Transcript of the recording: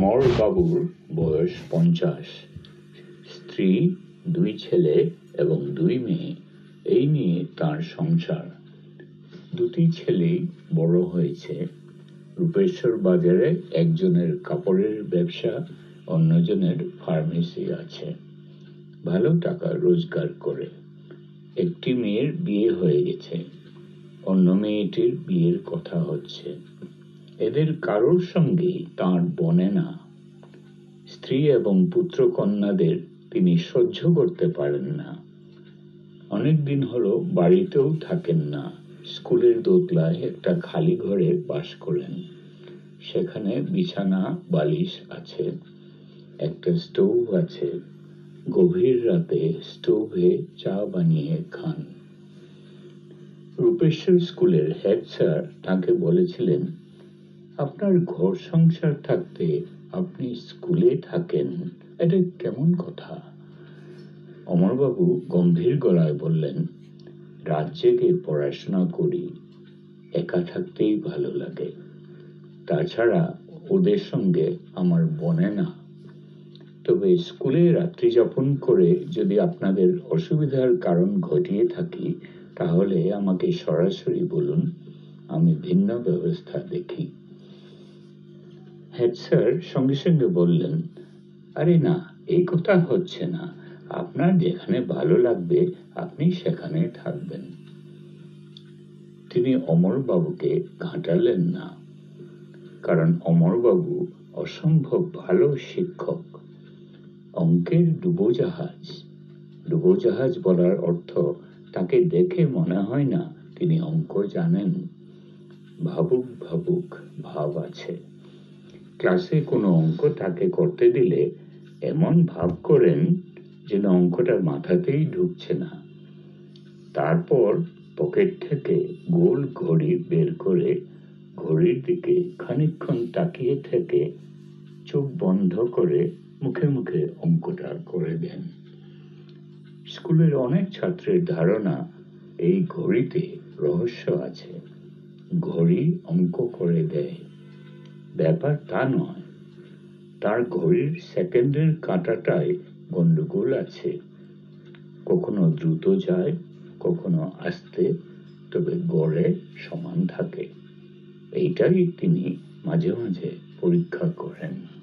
অমর বাবুর বয়স পঞ্চাশ। স্ত্রী, দুই ছেলে এবং দুই মেয়ে। এই নিয়ে তার সংসার। দুটি ছেলেই বড় হয়েছে। রূপেশ্বর বাজারে একজনের কাপড়ের ব্যবসা, অন্যজনের ফার্মেসি আছে। ভালো টাকা রোজগার করে। একটি মেয়ের বিয়ে হয়ে গেছে। অন্য মেয়েটির বিয়ের কথা হচ্ছে। এদের কারোর সঙ্গেই তাঁর বনে না। স্ত্রী এবং পুত্র কন্যাদের তিনি সহ্য করতে পারেন না। অনেক দিন হলো বাড়িতেও থাকেন না। স্কুলের দোতলায় একটা খালি ঘরে বাস করেন। সেখানে বিছানা, বালিশ আছে, একটা স্টোভ আছে। গভীর রাতে স্টোভে চা বানিয়ে খান। রূপেশ্বর স্কুলের হেড স্যার তাকে বলেছিলেন আপনার ঘর সংসার থাকতে আপনি স্কুলে থাকেন, এটা কেমন কথা? অমরবাবু গম্ভীর গলায় বললেন, রাত জেগে পড়াশোনা করি, একা থাকতেই ভালো লাগে। তাছাড়া ওদের সঙ্গে আমার বনে না। তবে স্কুলে রাত্রি যাপন করে যদি আপনাদের অসুবিধার কারণ ঘটিয়ে থাকি, তাহলে আমাকে সরাসরি বলুন, আমি ভিন্ন ব্যবস্থা দেখি। হেড স্যার সঙ্গে সঙ্গে বললেন, আরে না, এই কথা হচ্ছে না। আপনার যেখানে ভালো লাগবে, আপনি সেখানে থাকবেন। তিনি অমরবাবুকে ঘাঁটালেন না, কারণ অমরবাবু অসম্ভব ভালো শিক্ষক। অঙ্কের ডুবোজাহাজ। ডুবোজাহাজ বলার অর্থ, তাকে দেখে মনে হয় না তিনি অঙ্ক জানেন। ভাবুক ভাবুক, ভাব আছে। ক্লাসে কোনো অঙ্ক তাকে করতে দিলে এমন ভাব করেন যেন অঙ্কটা মাথাতেই ঢুকছে না। তারপর পকেট থেকে গোল ঘড়ি বের করে ঘড়ির দিকে খানিক্ষণ তাকিয়ে থেকে চোখ বন্ধ করে মুখে মুখে অঙ্কটা করে দেন। স্কুলের অনেক ছাত্রের ধারণা এই ঘড়িতে রহস্য আছে। ঘড়ি অঙ্ক করে দেয়। ব্যাপার তা নয়। তার ঘড়ির সেকেন্ডের কাঁটাটায় গন্ডগোল আছে। কখনো দ্রুত যায়, কখনো আস্তে, তবে গড়ে সমান থাকে। এইটাই তিনি মাঝে মাঝে পরীক্ষা করেন।